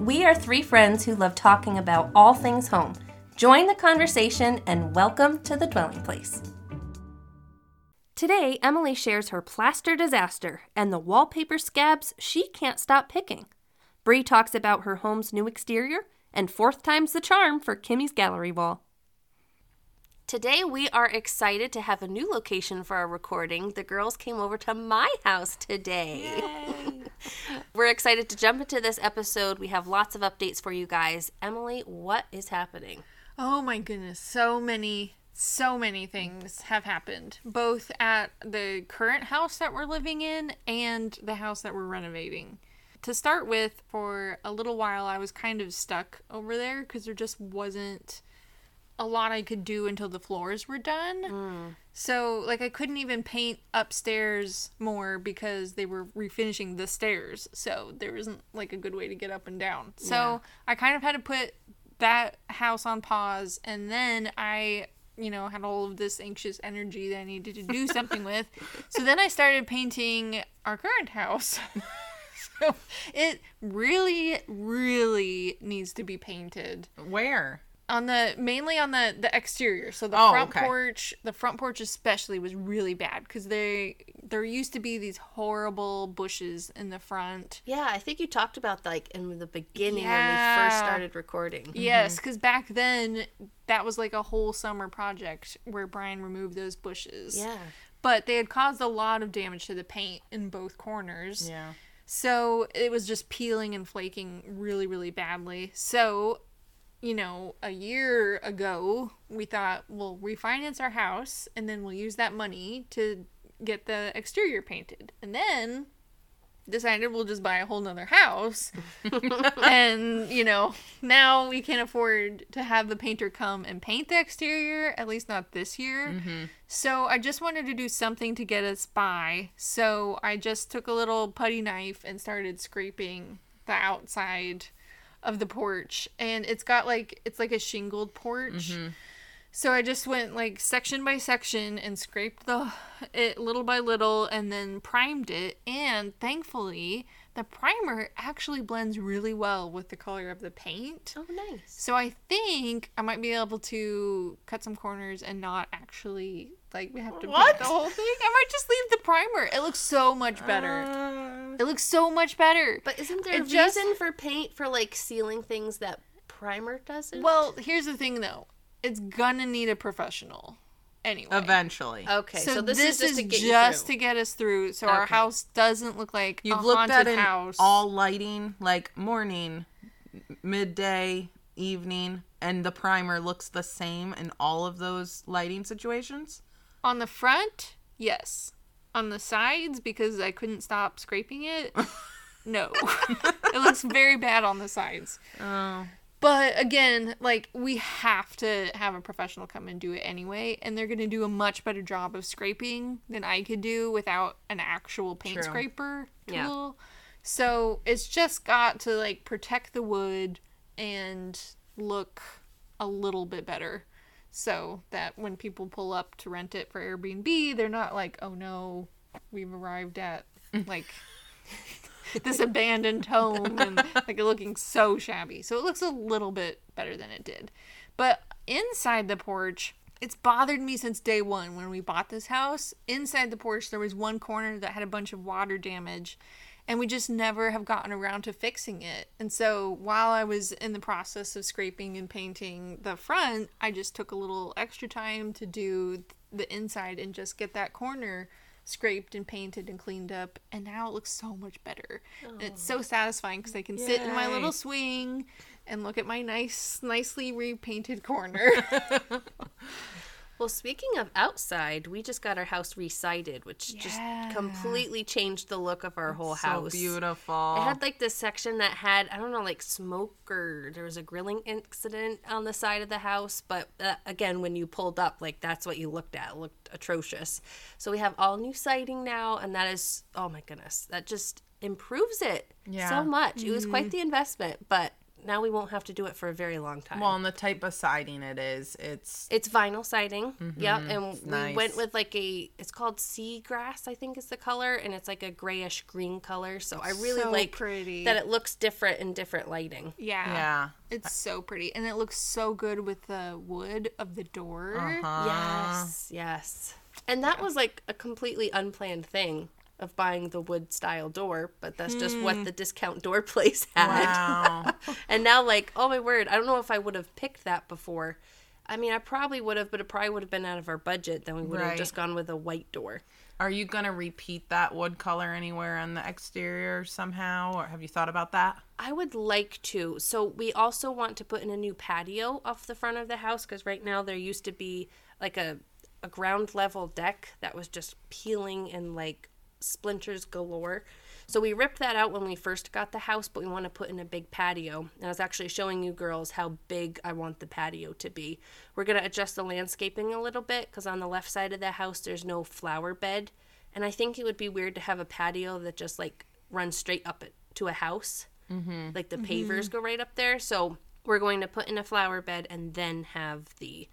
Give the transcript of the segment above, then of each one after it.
We are three friends who love talking about all things home. Join the conversation and welcome to the dwelling place. Today, Emily shares her plaster disaster and the wallpaper scabs she can't stop picking. Bre talks about her home's new exterior, and fourth time's the charm for Kimmy's gallery wall. Today, we are excited to have a new location for our recording. The girls came over to my house today. We're excited to jump into this episode. We have lots of updates for you guys. Emily, what is happening? Oh my goodness, so many, so many things have happened, both at the current house that we're living in and the house that we're renovating. To start with, for a little while, I was kind of stuck over there because there just wasn't a lot I could do until the floors were done. Mm. So, like, I couldn't even paint upstairs more because they were refinishing the stairs. So, there wasn't like a good way to get up and down. So, I kind of had to put that house on pause. And then I, you know, had all of this anxious energy that I needed to do something with. So, then I started painting our current house. so, it really, really needs to be painted Where? On the mainly on the the exterior so the Oh, front okay. porch the front porch especially was really bad because they there used to be these horrible bushes in the front Yeah, I think you talked about like in the beginning when we first started recording. yes mm-hmm. because back then that was like a whole summer project where brian removed those bushes Yeah. but they had caused a lot of damage to the paint in both corners Yeah. So it was just peeling and flaking really, really badly. So, you know, a year ago, we thought we'll refinance our house and then we'll use that money to get the exterior painted. And then decided we'll just buy a whole nother house. and, you know, now we can't afford to have the painter come and paint the exterior, at least not this year. Mm-hmm. So I just wanted to do something to get us by. So I just took a little putty knife and started scraping the outside of the porch. And it's got like it's like a shingled porch. Mm-hmm. So I just went like section by section and scraped the it little by little and then primed it and thankfully the primer actually blends really well with the color of the paint. Oh, nice. So I think I might be able to cut some corners and not actually like we have to What? paint the whole thing. I might just leave the primer. It looks so much better. Uh, it looks so much better. But isn't there a just- reason for paint for like sealing things that primer doesn't? Well, here's the thing though. It's gonna need a professional anyway. eventually. okay, So, so, this, this, is just to get you just through. to get us through, so our house doesn't look like You've a looked haunted at it house. all lighting, like morning, midday, evening, and the primer looks the same in all of those lighting situations. On the front, yes. On the sides, because I couldn't stop scraping it, no. it looks very bad on the sides. Oh. But again, like we have to have a professional come and do it anyway, and they're gonna do a much better job of scraping than I could do without an actual paint True. scraper Yeah. tool. So it's just got to like protect the wood and look a little bit better. So that when people pull up to rent it for Airbnb, they're not like, oh no, we've arrived at mm. like this abandoned home and like looking so shabby. So it looks a little bit better than it did. But inside the porch, it's bothered me since day one when we bought this house. Inside the porch, there was one corner that had a bunch of water damage, and we just never have gotten around to fixing it. And so while I was in the process of scraping and painting the front, I just took a little extra time to do the inside and just get that corner scraped and painted and cleaned up and now it looks so much better. And it's so satisfying because i can sit in my little swing and look at my nice nicely repainted corner Well, speaking of outside, we just got our house resided, which Yeah. just completely changed the look of our whole So house. beautiful. It had like this section that had I don't know like smoke or there was a grilling incident on the side of the house, but uh, again when you pulled up like that's what you looked at. It looked atrocious. So we have all new siding now and that is oh my goodness. That just improves it Yeah. so much. It was quite the investment, but now we won't have to do it for a very long time. Well, and the type of siding it is, it's It's vinyl siding. Yep. And we nice. went with like a it's called seagrass, I think is the color, and it's like a grayish green color. So I really So like pretty. that it looks different in different lighting. Yeah. yeah. It's so pretty. And it looks so good with the wood of the door. Uh-huh. Yes, yes. And that was like a completely unplanned thing of buying the wood style door, but that's just what hmm. the discount door place had. Wow. And now like, oh my word, I don't know if I would have picked that before. I mean, I probably would have, but it probably would have been out of our budget. Then we would have just gone with a white door. Are you gonna repeat that wood color anywhere on the exterior somehow, or have you thought about that? I would like to. So we also want to put in a new patio off the front of the house because right now there used to be like a a ground level deck that was just peeling and like splinters galore. So we ripped that out when we first got the house, but we want to put in a big patio. And I was actually showing you girls how big I want the patio to be. We're going to adjust the landscaping a little bit because on the left side of the house there's no flower bed. And I think it would be weird to have a patio that just like runs straight up to a house. Mm-hmm. Like the pavers go right up there. So we're going to put in a flower bed and then have the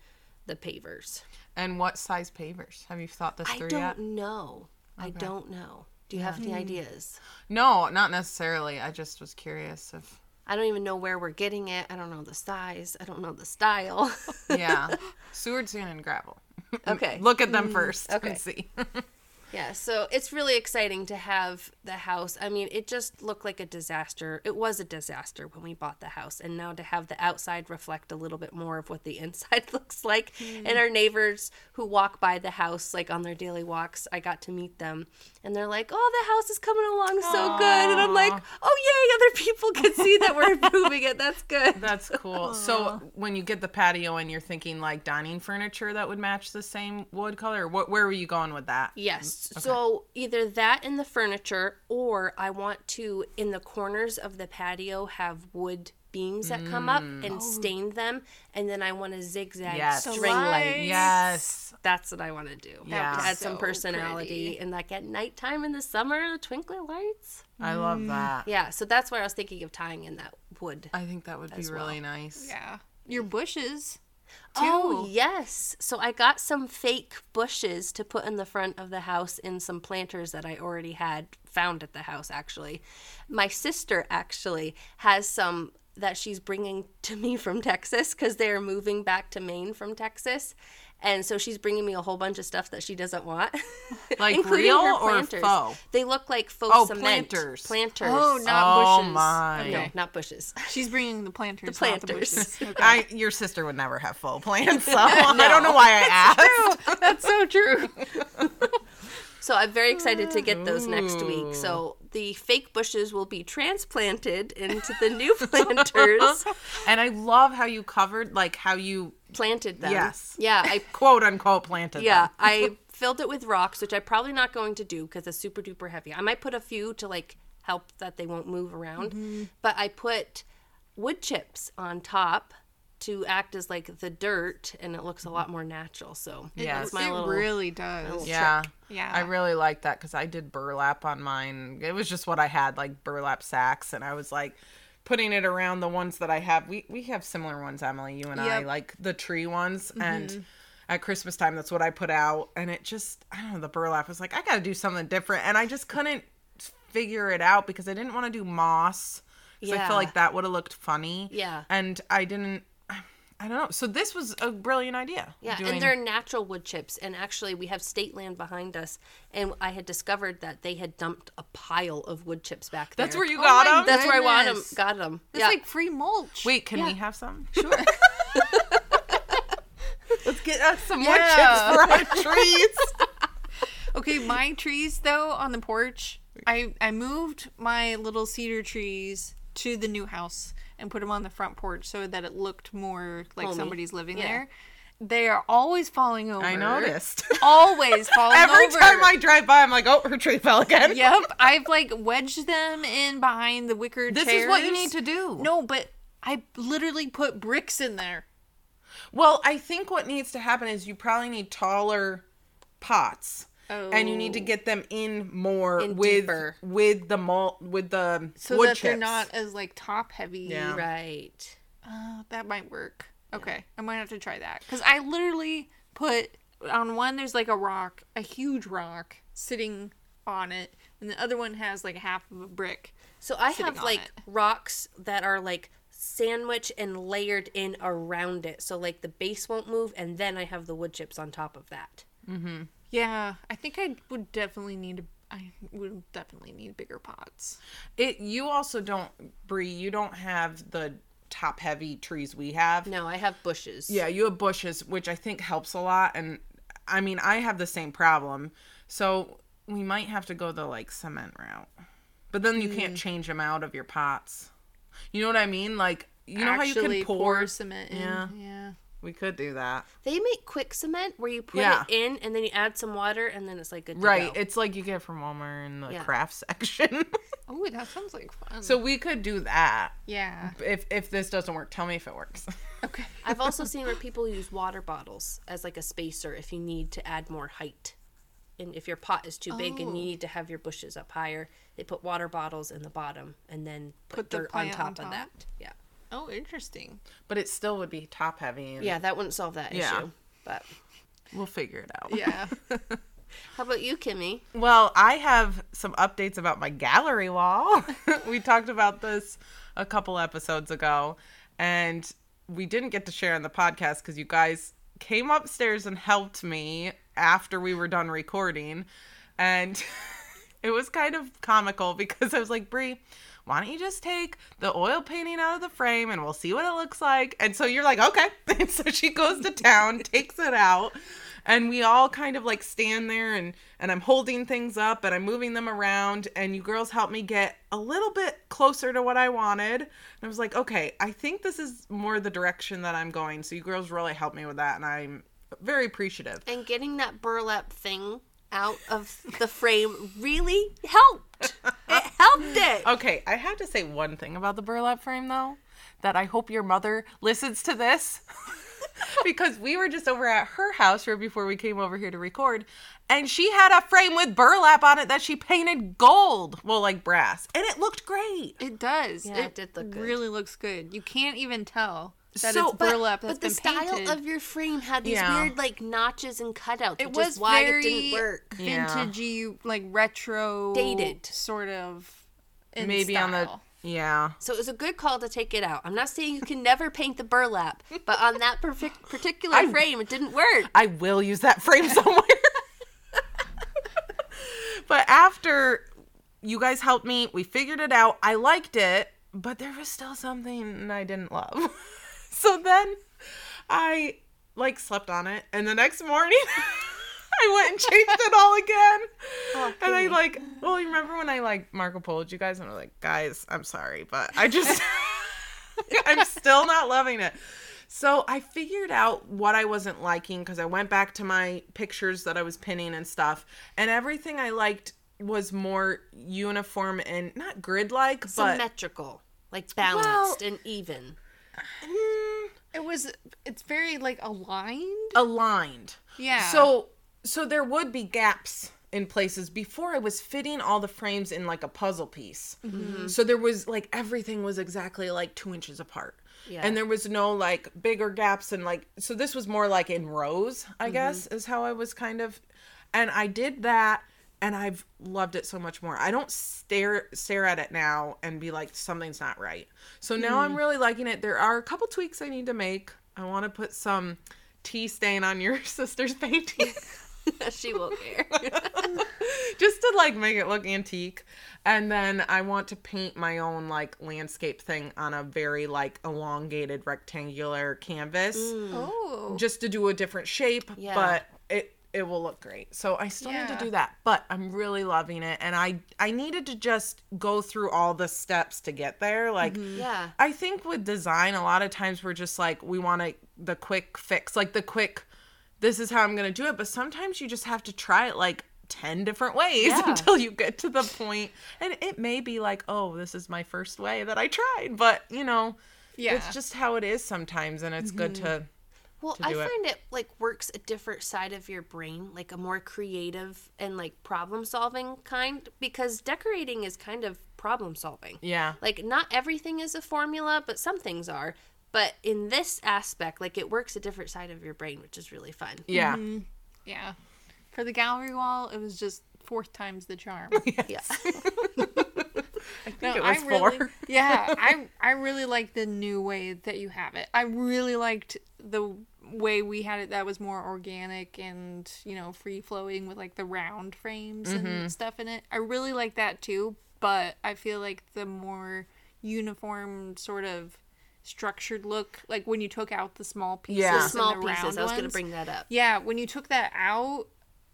the pavers. And what size pavers? Have you thought this I through don't yet? Know. I don't know. Do you have any hmm. ideas? No, not necessarily. I just was curious if. I don't even know where we're getting it. I don't know the size. I don't know the style. Yeah, Seward, sand, and gravel. okay. Look at them hmm. first okay. and see. Yeah, so it's really exciting to have the house. I mean, it just looked like a disaster. It was a disaster when we bought the house, and now to have the outside reflect a little bit more of what the inside looks like. And our neighbors who walk by the house, like on their daily walks, I got to meet them, and they're like, "Oh, the house is coming along so good," and I'm like, "Oh, yay! Other people can see that we're improving it. That's good." That's cool. So when you get the patio and you're thinking like dining furniture that would match the same wood color, what where were you going with that? Yes. So either that in the furniture, or I want to, in the corners of the patio, have wood beams that come up mm. and oh. stain them, and then I want a zigzag Yes. string Lights. light. Yes. That's what I want to do. Yeah. To add some personality, pretty. and like at nighttime in the summer, the twinkly lights. I love mm. that. Yeah. So that's why I was thinking of tying in that wood. I think that would be As well. really nice. Yeah. Your bushes. Oh, yes. So I got some fake bushes to put in the front of the house in some planters that I already had found at the house, actually. My sister actually has some that she's bringing to me from Texas because they're moving back to Maine from Texas. And so she's bringing me a whole bunch of stuff that she doesn't want. Like including real or planters. faux? They look like faux Oh, cement. planters. Planters. Oh, not oh bushes. my. No, not bushes. She's bringing the planters. The not the planters. bushes. Okay. I your sister would never have full plants, so I don't know why I asked. That's so true. So I'm very excited to get those next week. So the fake bushes will be transplanted into the new planters. And I love how you covered like how you planted them. Yes. Yeah, I quote unquote planted yeah, them. Yeah. I filled it with rocks, which I'm probably not going to do because it's super duper heavy. I might put a few to like help that they won't move around. Mm-hmm. But I put wood chips on top to act as like the dirt and it looks a lot more natural. So Yes. that's my it little really does. Yeah. Yeah. I really like that because I did burlap on mine. It was just what I had, like burlap sacks, and I was like putting it around the ones that I have. We we have similar ones, Emily, you and I, like the tree ones. Mm-hmm. And at Christmas time, that's what I put out. And it just, I don't know, the burlap was like, I got to do something different. And I just couldn't figure it out because I didn't want to do moss. 'cause I feel like that would have looked funny. Yeah. And I didn't. I don't know. So this was a brilliant idea. Yeah, doing- and they're natural wood chips. And actually, we have state land behind us, and I had discovered that they had dumped a pile of wood chips back there. That's where you Oh got my them. That's where I want them. Got them. It's yeah. like free mulch. Wait, can we have some? sure. Let's get us some Yeah. wood chips for our trees. Okay, my trees though on the porch, I I moved my little cedar trees to the new house and put them on the front porch so that it looked more like Homey. somebody's living Yeah. there. They are always falling over. I noticed. Always falling over. Every over. time I drive by, I'm like, oh, her tree fell again. Yep, I've like wedged them in behind the wicker This chairs. is what you need to do. No, but I literally put bricks in there. Well, I think what needs to happen is you probably need taller pots. And you need to Oh. get them in more In with deeper. with the malt with the so wood that they're not as like top heavy. Yeah. Right. Uh, that might work. Okay, I might have to try that because I literally put on one. There's like a rock, a huge rock sitting on it, and the other one has like half of a brick. So I have on like it. rocks that are like sandwiched and layered in around it. So like the base won't move and then I have the wood chips on top of that. Yeah, I think I would definitely need. I would definitely need bigger pots. It you also don't Bre, you don't have the top heavy trees we have. No, I have bushes. Yeah, you have bushes, which I think helps a lot. And I mean, I have the same problem. So we might have to go the like cement route. But then you Hmm. can't change them out of your pots. You know what I mean? Like, you know how you Actually can pour? cement in. Yeah. yeah. We could do that. They make quick cement where you put Yeah. it in and then you add some water and then it's like good to Right. go. It's like you get from Walmart in the Yeah. craft section. Oh, that sounds like fun. so we could do that. yeah. If if this doesn't work, tell me if it works. Okay. I've also seen where people use water bottles as like a spacer if you need to add more height. And if your pot is too big and Oh. you need to have your bushes up higher, they put water bottles in the bottom and then put, Put the dirt on top, on of that. Yeah. Oh, interesting. but it still would be top heavy. And Yeah, that wouldn't solve that Yeah. issue. But We'll figure it out. Yeah. how about you, Kimmy? Well, I have some updates about my gallery wall. we talked about this a couple episodes ago, and we didn't get to share on the podcast because you guys came upstairs and helped me after we were done recording. And it was kind of comical because I was like, Bre, why don't you just take the oil painting out of the frame and we'll see what it looks like? And so you're like, okay. And so she goes to town, takes it out, and we all kind of like stand there and and I'm holding things up and I'm moving them around and you girls help me get a little bit closer to what I wanted. And I was like, okay, I think this is more the direction that I'm going. So you girls really helped me with that and I'm very appreciative. And getting that burlap thing out of the frame really helped. It helped it. Okay, I have to say one thing about the burlap frame though, that I hope your mother listens to this. because we were just over at her house right before we came over here to record, and she had a frame with burlap on it that she painted gold, well, like brass, and it looked great. It does. Yeah, it did look good. Really looks good. You can't even tell that So- it's but- that's but the style painted. of your frame had these Yeah. weird like notches and cutouts, It which was is why very- it didn't work. Yeah. vintagey, like retro, Dated. sort of. In Maybe on the yeah. So it was a good call to take it out. I'm not saying you can never paint the burlap, but on that perfect particular I- frame, it didn't work. I will use that frame somewhere. but after you guys helped me, we figured it out. I liked it, but there was still something I didn't love. So then I like slept on it, and the next morning I went and changed it all again. Oh, and I like, well, you remember when I like Marco Poloed you guys, and I was like, guys, I'm sorry, but I just, I'm still not loving it. So I figured out what I wasn't liking because I went back to my pictures that I was pinning and stuff, and everything I liked was more uniform and not grid like, but Symmetrical, like balanced and even. Mm, It was. It's very like aligned. aligned. Yeah. So so there would be gaps in places before I was fitting all the frames in like a puzzle piece. Mm-hmm. So there was like everything was exactly like two inches apart. Yeah. And there was no like bigger gaps and like so this was more like in rows, I mm-hmm. guess, is how I was kind of and I did that and I've loved it so much more. I don't stare stare at it now and be like something's not right. So now I'm mm-hmm. really liking it. There are a couple tweaks I need to make. I want to put some tea stain on your sister's painting she won't care. just to like make it look antique. And then I want to paint my own like landscape thing on a very like elongated rectangular canvas mm. oh. just to do a different shape, Yeah. but it it will look great. So I still need to do that, but I'm really loving it and I I needed to just go through all the steps to get there. Like mm-hmm. yeah. I think with design, a lot of times we're just like, we want to, the quick fix, like the quick, this is how I'm going to do it. But sometimes you just have to try it like 10 different ways Yeah. until you get to the. And it may be like, oh, this is my first way that I tried. But, you know, Yeah. it's just how it is sometimes. And it's good to mm-hmm. Well, to I do it. find it like works a different side of your brain, like a more creative and like problem solving kind, because decorating is kind of problem solving. Yeah. Like, not everything is a formula, but some things are. But in this aspect, like, it works a different side of your brain, which is really fun. Yeah. Mm-hmm. Yeah. For the gallery wall, it was just fourth times the charm. Yeah. I think No, it was I really, four. yeah, I I really like the new way that you have it. I really liked the way we had it that was more organic and you know free flowing with like the round frames Mm-hmm. and stuff in it. I really like that too, but I feel like the more uniform sort of structured look, like when you took out the small pieces, Yeah. The and small the pieces. round I was going to ones, bring that up. yeah, when you took that out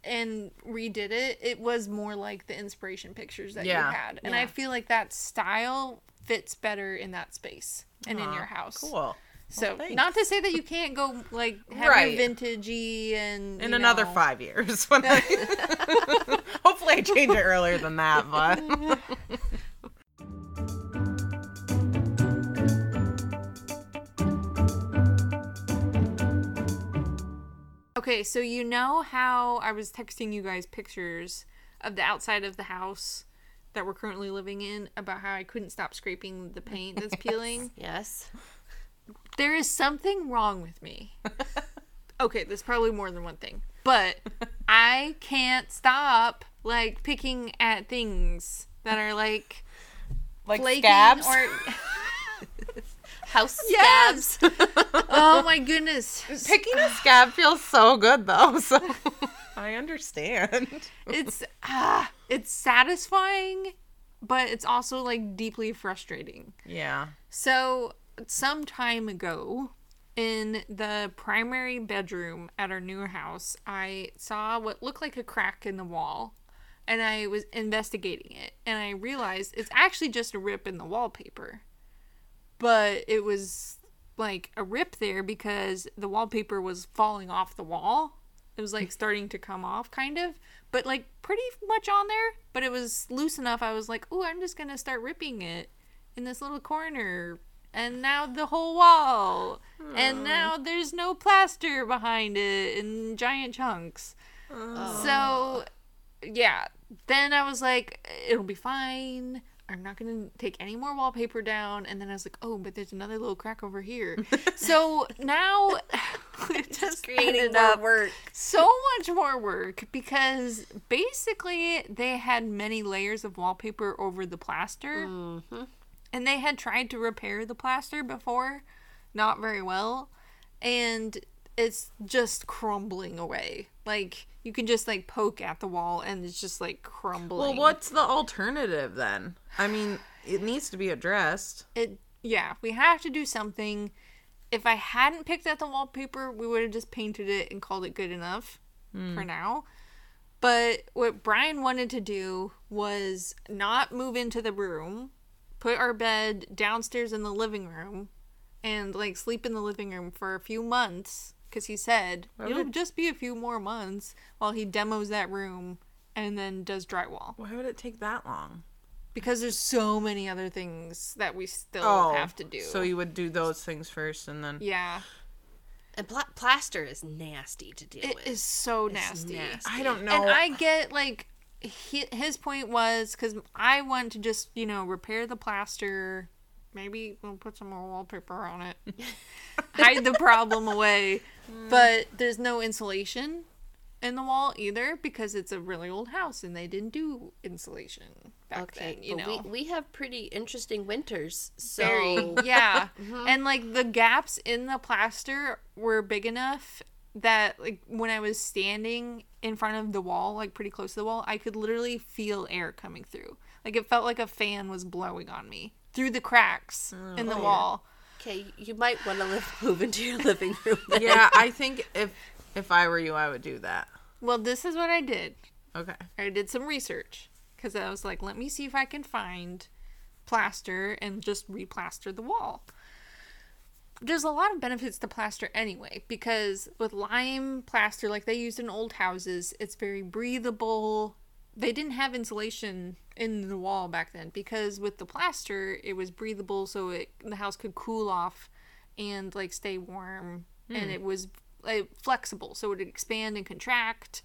and redid it, it was more like the inspiration pictures that Yeah. you had. And I feel like that style fits better in that space and in your house. Cool. So, thanks. not to say that you can't go like have Right. vintagey and In another know- five years. When I... Hopefully I change it earlier than that, but Okay, so you know how I was texting you guys pictures of the outside of the house that we're currently living in about how I couldn't stop scraping the paint that's peeling? Yes. There is something wrong with me. okay, there's probably more than one thing. But I can't stop like picking at things that are like like flaking scabs. or House Yes! scabs. Oh my goodness. Picking a scab feels so good though, so I understand. It's ah, it's satisfying, but it's also like deeply frustrating. Yeah. So, some time ago, in the primary bedroom at our new house, I saw what looked like a crack in the wall and I was investigating it. And I realized it's actually just a rip in the wallpaper. But it was like a rip there because the wallpaper was falling off the wall. It was like starting to come off, kind of, but like pretty much on there. But it was loose enough. I was like, oh, I'm just going to start ripping it in this little corner and now the whole wall. And now there's no plaster behind it in giant chunks. So yeah then i was like it'll be fine. I'm not gonna take any more wallpaper down. And then i was like oh but there's another little crack over here. So now it just Creating more up. work. so much more work because basically they had many layers of wallpaper over the plaster. Mm-hmm. And they had tried to repair the plaster before not very well and it's just crumbling away. Like you can just like poke at the wall and it's just like crumbling. Well, what's the alternative then? I mean, it needs to be addressed. it yeah we have to do something. If i hadn't picked at the wallpaper we would have just painted it and called it good enough hmm. for now. But what brian wanted to do was not move into the room put our bed downstairs in the living room and like sleep in the living room for a few months because he said would it'll it- just be a few more months while he demos that room and then does drywall Why would it take that long? because there's so many other things that we still Oh, have to do So you would do those things first, and then yeah And pla- plaster is nasty to deal It with. is so nasty. nasty. I don't know. And I get like he, his point was because I want to just you know repair the plaster, maybe we'll put some more wallpaper on it, hide the problem away. But there's no insulation in the wall either because it's a really old house and they didn't do insulation back okay, then. You but know, we, we have pretty interesting winters, so very yeah mm-hmm. and like the gaps in the plaster were big enough that like when i was standing in front of the wall like pretty close to the wall i could literally feel air coming through like it felt like a fan was blowing on me through the cracks mm, in the oh, wall okay, you might want to live, move into your living room. Then. yeah, I think if if I were you, I would do that. well this is what i did Okay. i did some research because i was like let me see if i can find plaster and just replaster the wall there's a lot of benefits to plaster anyway because with lime plaster like they used in old houses it's very breathable. They didn't have insulation in the wall back then because with the plaster it was breathable so it the house could cool off and like stay warm. And hmm. it was like, flexible, so it would expand and contract.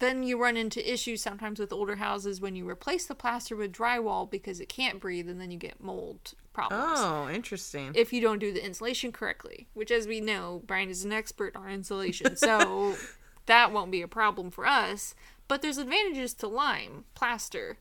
Then you run into issues sometimes with older houses when you replace the plaster with drywall because it can't breathe, and then you get mold problems Oh, interesting. if you don't do the insulation correctly, which, as we know, Brian is an expert on insulation, so that won't be a problem for us. But there's advantages to lime plaster.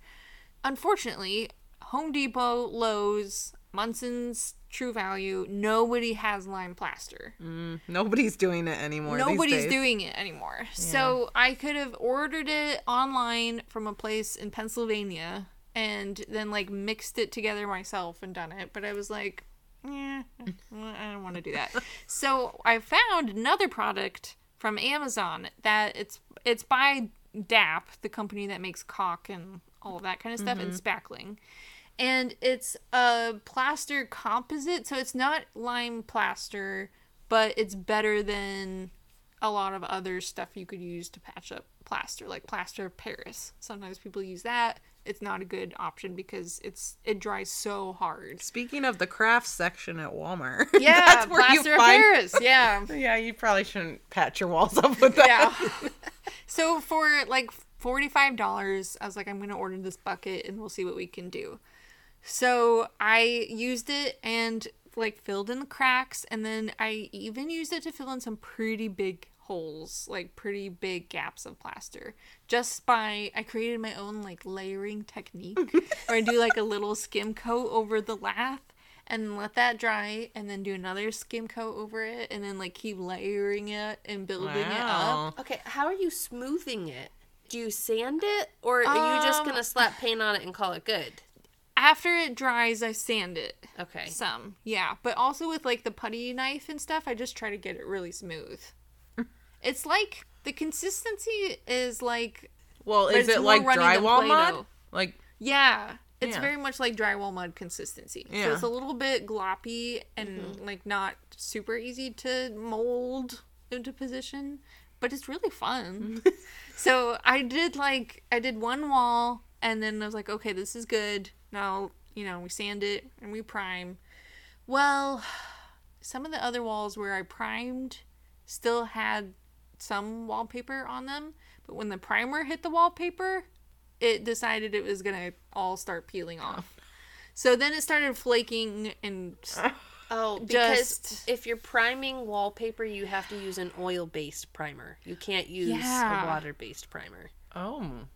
Unfortunately, Home Depot, Lowe's, Munson's, True Value, nobody has lime plaster. Mm, nobody's doing it anymore. these Nobody's doing it anymore. So I could have ordered it online from a place in Pennsylvania and then like mixed it together myself and done it. But I was like, yeah, I don't want to do that. so I found another product from Amazon that it's it's by DAP, the company that makes caulk and all of that kind of stuff, and mm-hmm. spackling. And it's a plaster composite, so it's not lime plaster, but it's better than a lot of other stuff you could use to patch up plaster, like plaster of Paris. Sometimes people use that. It's not a good option because it's it dries so hard. Speaking of the crafts section at Walmart, Yeah, that's where you plaster of find. Paris. Yeah. Yeah, you probably shouldn't patch your walls up with that. yeah. so for like forty-five dollars, I was like, I'm gonna order this bucket and we'll see what we can do. So I used it and like filled in the cracks, and then I even used it to fill in some pretty big holes, like pretty big gaps of plaster. Just by I created my own like layering technique, where I do like a little skim coat over the lath and let that dry and then do another skim coat over it and then like keep layering it and building it up. Okay, how are you smoothing it? Do you sand it, or are you just Um, gonna slap paint on it and call it good? After it dries, I sand it Okay. some. Yeah, but also with like the putty knife and stuff, I just try to get it really smooth. it's like the consistency is like Well, is it like drywall mud? Like, yeah, it's Yeah. very much like drywall mud consistency. Yeah. So it's a little bit gloppy and mm-hmm. like not super easy to mold into position, but it's really fun. Mm-hmm. so I did like I did one wall and then I was like, okay, this is good. Now, you know, we sand it and we prime. Well, some of the other walls where I primed still had some wallpaper on them, but when the primer hit the wallpaper, it decided it was gonna all start peeling oh. off. So then it started flaking and Oh, because Just- if you're priming wallpaper, you have to use an oil-based primer. You can't use Yeah. a water-based primer. oh,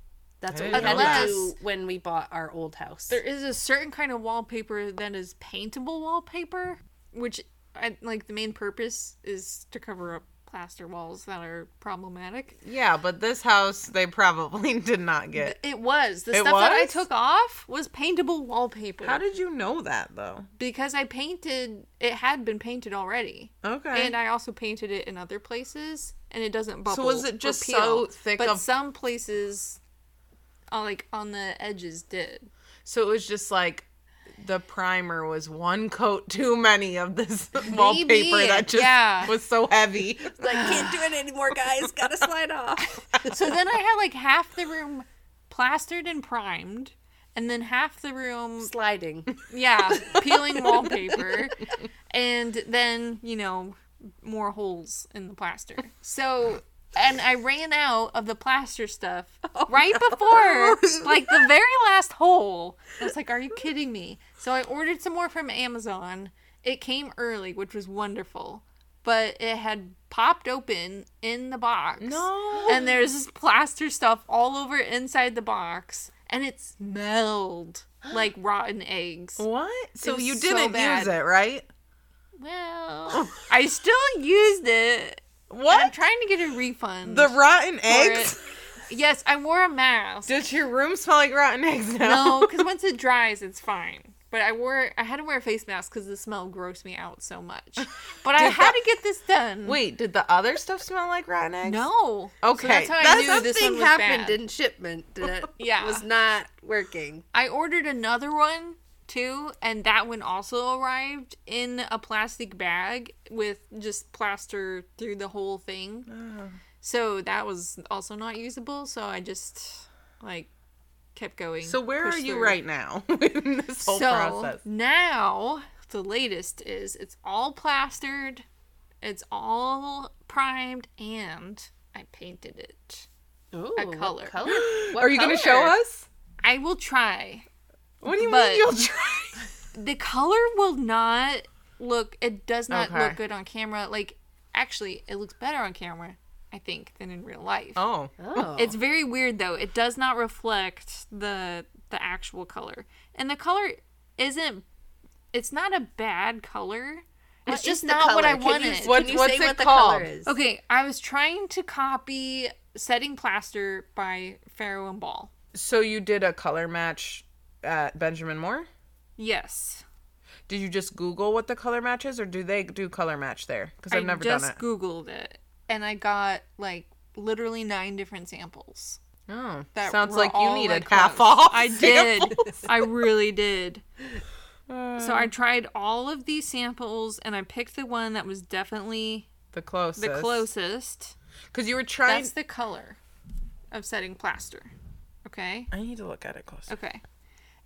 That's I what we didn't had to do when we bought our old house. there is a certain kind of wallpaper that is paintable wallpaper, which I, like the main purpose is to cover up plaster walls that are problematic. yeah, but this house they probably did not get. It was the It stuff that I took off was paintable wallpaper. How did you know that though? because I painted it had been painted already. Okay. And I also painted it in other places, and it doesn't bubble. So was it just peel. so thick But of- some places, uh, like on the edges, did. so it was just like the primer was one coat too many of this wallpaper that just yeah. was so heavy. like, can't do it anymore, guys. Gotta slide off. So then I had like half the room plastered and primed, and then half the room, Sliding. yeah, peeling wallpaper, and then you know more holes in the plaster. So. And I ran out of the plaster stuff oh, right before, like the very last hole. I was like, "Are you kidding me?" So I ordered some more from Amazon. It came early, which was wonderful, but it had popped open in the box. No. And there's this plaster stuff all over inside the box, and it smelled like rotten eggs. What? So you didn't bad. use it, right? Well, I still used it. I'm trying to get a refund. The rotten for eggs? it. Yes, I wore a mask. Does your room smell like rotten eggs now? No, because once it dries, it's fine. But I wore, I had to wear a face mask because the smell grossed me out so much. But I had that- to get this done. Wait, did the other stuff smell like rotten eggs? no. Okay, so that's how I knew this one Something was happened bad. in shipment that Yeah. was not working. I ordered another one too, and that one also arrived in a plastic bag with just plaster through the whole thing. Oh. So that was also not usable. So I just like kept going. So where are you through. right now in this whole so process? now the latest is it's all plastered It's all primed and I painted it. Ooh, A what color. What Are you going to show us? I will try. What do you But- mean you'll try? The color will not look it does not Okay. look good on camera. Like actually it looks better on camera, I think, than in real life. Oh. Oh. It's very weird though. It does not reflect the the actual color. And the color isn't it's not a bad color. What It's just the not what color? I Can you- wanted. What- Can you what's say it what the called? color is? Okay, I was trying to copy Setting Plaster by Farrow and Ball. So you did a color match at Benjamin Moore? Yes. Did you just Google what the color match is, or do they do color match there? Because I've I never just done it. I just Googled it and I got like literally nine different samples. Oh, that sounds like you needed like, half close. off. I did. I really did. So Uh. I tried all of these samples and I picked the one that was definitely the closest. the closest. Because you were trying. That's the color of setting plaster. Okay? I need to look at it closer. Okay.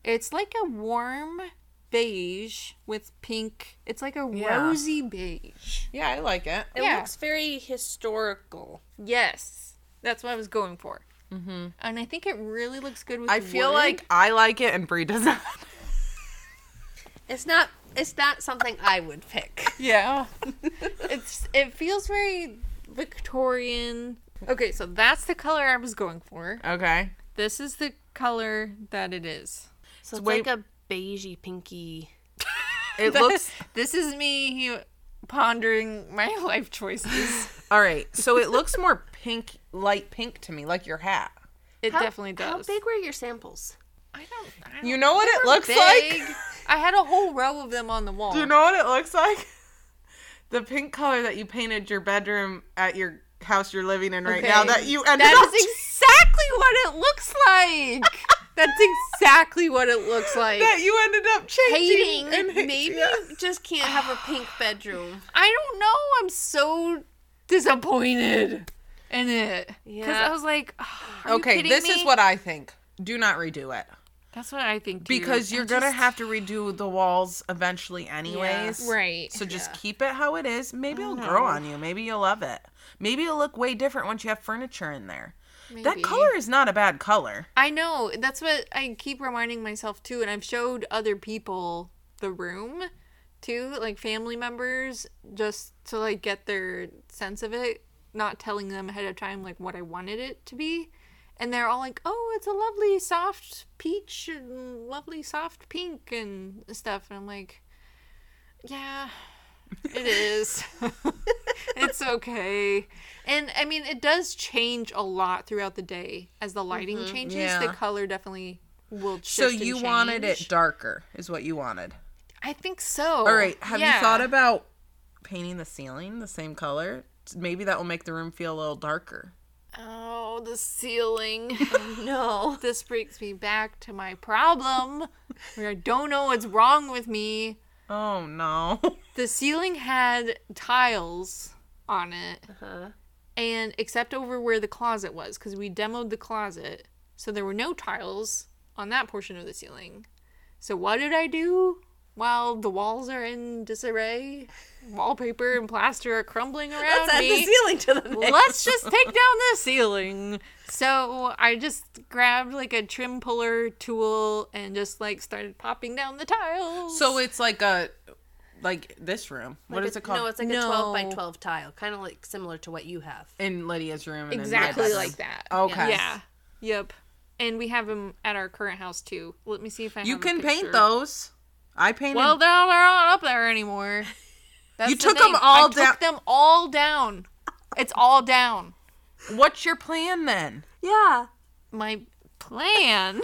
It's like a warm beige with pink. It's like a Yeah. rosy beige. Yeah, I like it. It Yeah. looks very historical. Yes. That's what I was going for. Mm-hmm. And I think it really looks good with I feel wood. like I like it and Bre doesn't. It's not. It's not something I would pick. Yeah. it's it feels very Victorian. Okay, so that's the color I was going for. okay. This is the color that it is. So it's way- like a beigey, pinky. It looks. This is me pondering my life choices. All right. So it looks more pink, light pink to me, like your hat. It How- definitely does. How big were your samples? I don't, I don't You know what it looks big. like? I had a whole row of them on the wall. Do you know what it looks like? The pink color that you painted your bedroom at your house you're living in right now that you ended That up That is exactly what it looks like. That's exactly what it looks like. that you ended up changing. Hating. and- Maybe yeah. you just can't have a pink bedroom. I don't know. I'm so disappointed in it. Yeah. Because I was like, "Are Okay, kidding this is what I think. Do not redo it. That's what I think. Too. Because you're gonna just- have to redo the walls eventually anyways. Right. So just Yeah. keep it how it is. Maybe it'll grow on you. Maybe you'll love it. Maybe it'll look way different once you have furniture in there. That color is not a bad color. I know. That's what I keep reminding myself too, and I've showed other people the room too, like family members, just to like get their sense of it. Not telling them ahead of time like what I wanted it to be, and they're all like, "Oh, it's a lovely soft peach and lovely soft pink and stuff," and I'm like, "Yeah." It is. it's okay. And I mean, it does change a lot throughout the day as the lighting mm-hmm. changes. Yeah. The color definitely will shift. So you wanted it darker, is what you wanted. I think so. All right. Have Yeah. you thought about painting the ceiling the same color? Maybe that will make the room feel a little darker. Oh, the ceiling. No. this brings me back to my problem where I don't know what's wrong with me. Oh no. The ceiling had tiles on it, Uh-huh. and except over where the closet was, because we demoed the closet, so there were no tiles on that portion of the ceiling. So what did I do? While the walls are in disarray, wallpaper and plaster are crumbling around Let's add me. the ceiling to the mix. Let's just take down the ceiling. So I just grabbed like a trim puller tool and just like started popping down the tiles. so it's like a like this room. What Like is it called? No, it's like a 12 by 12 tile, kind of like similar to what you have. in Lydia's room. And exactly like that. Okay. Yeah. Yep. And we have them at our current house too. Let me see if I You have a can paint those. I painted. Well, they're, they're not up there anymore. That's You the took 'em thing. all I down- Took them all down. It's all down. what's your plan then? Yeah. My plan.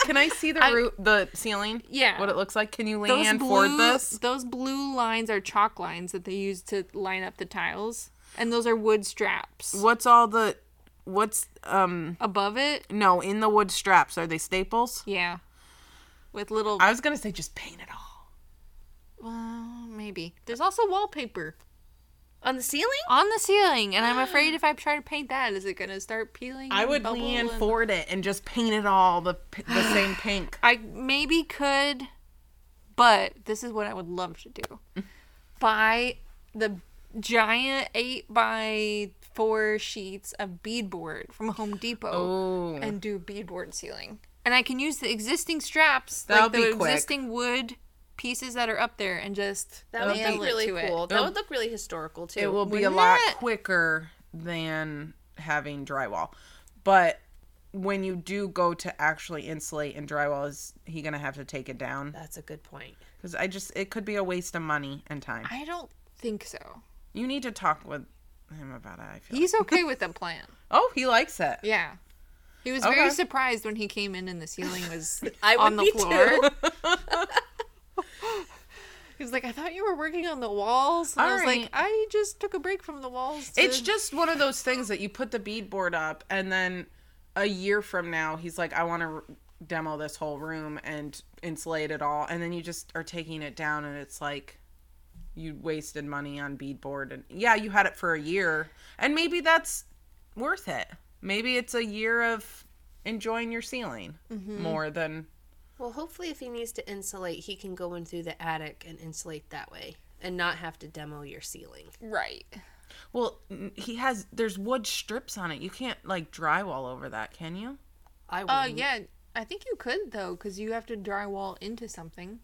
Can I see the I- roof, the ceiling? Yeah. What it looks like? Can you those land blue, forward this? Those blue lines are chalk lines that they use to line up the tiles, and those are wood straps. What's all the? What's um? Above it, No, in the wood straps are they staples? yeah, with little. I was gonna say just paint it all. well, maybe. There's also wallpaper On the ceiling? on the ceiling, and I'm ah. afraid if I try to paint that, is it gonna start peeling? I would lean and- forward it and just paint it all the the same pink. I maybe could, but this is what I would love to do. buy the giant eight by four sheets of beadboard from Home Depot Oh. and do beadboard ceiling. And I can use the existing straps, That'll like the be quick. existing wood pieces that are up there, and just That would nail be it really to it. cool. That would look really historical too. It will be a Wouldn't lot it? quicker than having drywall. But when you do go to actually insulate and drywall, is he going to have to take it down? That's a good point. Because I just, it could be a waste of money and time. I don't think so. You need to talk with him about it, I feel. He's okay with the plan. oh, he likes it. Yeah. He was Okay. very surprised when he came in and the ceiling was I on the floor. He was like, I thought you were working on the walls. And I was Alright. like, I just took a break from the walls. To... It's just one of those things that you put the beadboard up, and then a year from now, he's like, I want to demo this whole room and insulate it all. And then you just are taking it down, and it's like you wasted money on beadboard. And yeah, you had it for a year, and maybe that's worth it. Maybe it's a year of enjoying your ceiling more than. Well, hopefully, if he needs to insulate, he can go in through the attic and insulate that way, and not have to demo your ceiling. right. Well, he has. There's wood strips on it. You can't like drywall over that, can you? I would. Uh, would. yeah. I think you could though, because you have to drywall into something.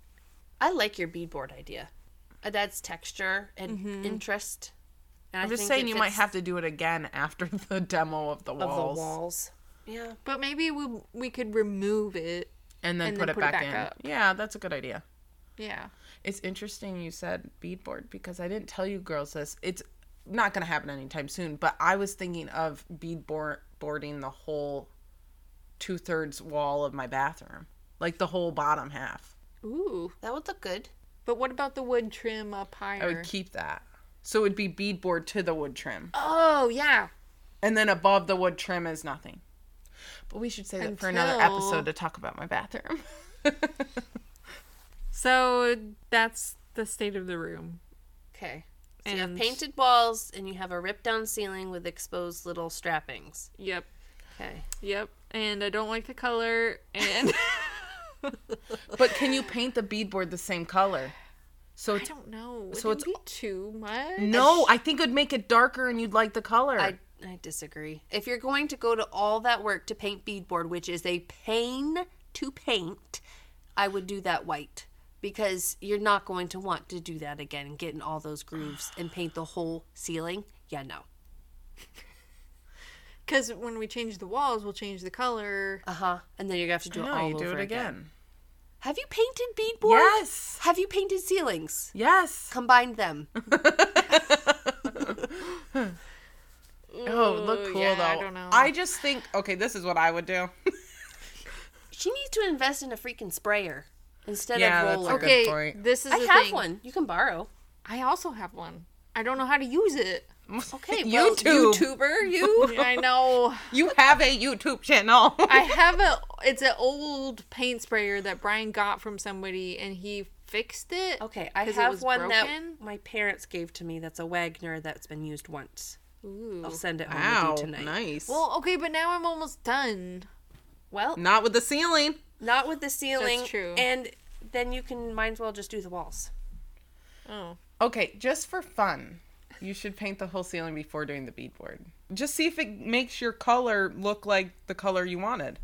I like your beadboard idea. Uh, That's texture and interest. And I'm just saying you might have to do it again after the demo of the walls. of walls, the walls. Yeah. But maybe we we could remove it. and then and put, then it, put it back back in. up. Yeah, that's a good idea. Yeah. It's interesting you said beadboard because I didn't tell you girls this. It's not going to happen anytime soon, but I was thinking of beadboard boarding the whole two thirds wall of my bathroom, like the whole bottom half. Ooh. That would look good. But what about the wood trim up higher? I would keep that. So it would be beadboard to the wood trim. oh yeah. And then above the wood trim is nothing. But we should say that for another episode to talk about my bathroom. So that's the state of the room. Okay. So you have painted walls, and you have a ripped down ceiling with exposed little strappings. Yep. Okay. Yep. And I don't like the color. And but can you paint the beadboard the same color? So I it's don't know. So So it's- too much. no, I think it would make it darker and you'd like the color. I, I disagree. If you're going to go to all that work to paint beadboard, which is a pain to paint, I would do that white because you're not going to want to do that again and get in all those grooves and paint the whole ceiling. Yeah, no. Because when we change the walls, we'll change the color. Uh huh. And then you're gonna have to do it no, all you do over it again. again. Have you painted beadboard? Yes. Have you painted ceilings? Yes. Combined them. Oh, look cool yeah, though. I don't know. I just think okay, this is what I would do. She needs to invest in a freaking sprayer instead Yeah, of that's a roller. good Okay, point. this is I the have thing. one. You can borrow. I also have one. I don't know how to use it. Okay, well, YouTube. YouTuber, you. I know. You have a YouTube channel. I have a. It's an old paint sprayer that Brian got from somebody, and he fixed it. Okay, I 'cause it have was one that my parents gave to me. That's a Wagner that's been used once. Ooh. I'll send it home wow, with you tonight. nice. Well, okay, but now I'm almost done. Well, not with the ceiling. not with the ceiling. That's true. And then you can might as well just do the walls. Oh. Okay, just for fun, you should paint the whole ceiling before doing the beadboard. Just see if it makes your color look like the color you wanted.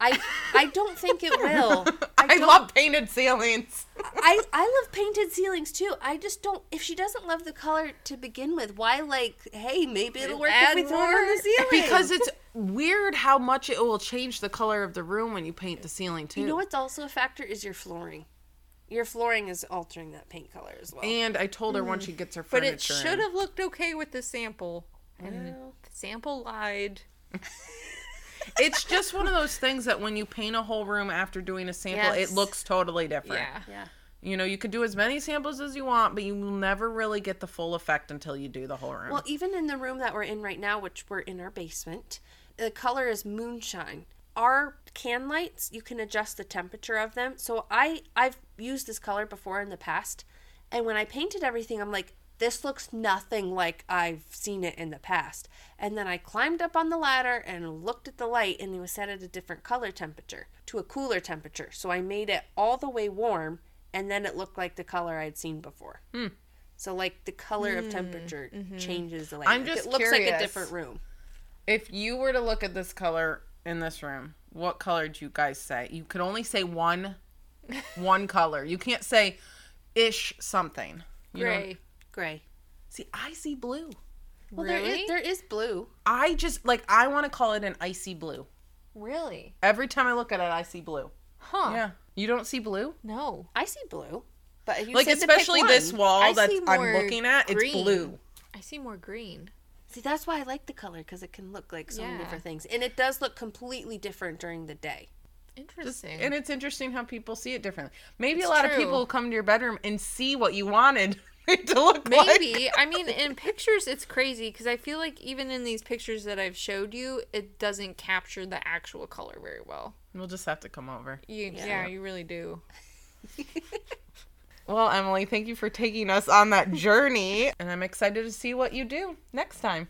I I don't think it will. I, don't- love painted ceilings. I I love painted ceilings too. I just don't. If she doesn't love the color to begin with, why like? Hey, maybe it'll work Add if we throw it on the ceiling. because it's weird how much it will change the color of the room when you paint the ceiling too. you know what's also a factor is your flooring. Your flooring is altering that paint color as well. And I told her once mm. she gets her furniture. But it should have looked okay with the sample. And Well, the sample lied. It's just one of those things that when you paint a whole room after doing a sample, Yes. it looks totally different. Yeah. yeah. You know, you could do as many samples as you want, but you will never really get the full effect until you do the whole room. Well, even in the room that we're in right now, which we're in our basement, the color is moonshine. Our can lights, you can adjust the temperature of them. So I I've used this color before in the past, and when I painted everything, I'm like, this looks nothing like I've seen it in the past. And then I climbed up on the ladder and looked at the light, and it was set at a different color temperature to a cooler temperature. So I made it all the way warm, and then it looked like the color I'd seen before. Hmm. So like the color of hmm. temperature mm-hmm. changes the light. I'm just it looks like a different room. If you were to look at this color in this room, what color do you guys say? You could only say one one color. You can't say ish something. You know? Gray. Gray. See, I see blue. Well, there Really? is there is blue. I just like I want to call it an icy blue. Really? Every time I look at it, I see blue. Huh. Yeah. You don't see blue? No. I see blue. But you like said to pick especially this wall I that I'm looking at, it's blue. I see more green. See, that's why I like the color because it can look like so many Yeah. different things, and it does look completely different during the day. Just, Interesting. and it's interesting how people see it differently. Maybe It's a lot of true. people will come to your bedroom and see what you wanted it to look like. Maybe. I mean, in pictures, it's crazy because I feel like even in these pictures that I've showed you, it doesn't capture the actual color very well. We'll just have to come over. You, Yeah. yeah. you really do. Well, Emily, thank you for taking us on that journey, and I'm excited to see what you do next time.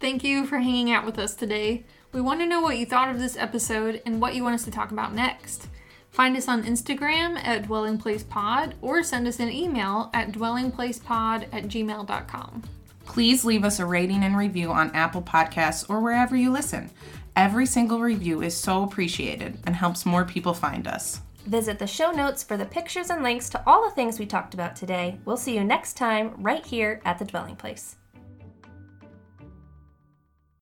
Thank you for hanging out with us today. We want to know what you thought of this episode and what you want us to talk about next. Find us on Instagram at Dwelling Place Pod or send us an email at dwellingplacepod at gmail.com. Please leave us a rating and review on Apple Podcasts or wherever you listen. Every single review is so appreciated and helps more people find us. Visit the show notes for the pictures and links to all the things we talked about today. We'll see you next time right here at the Dwelling Place.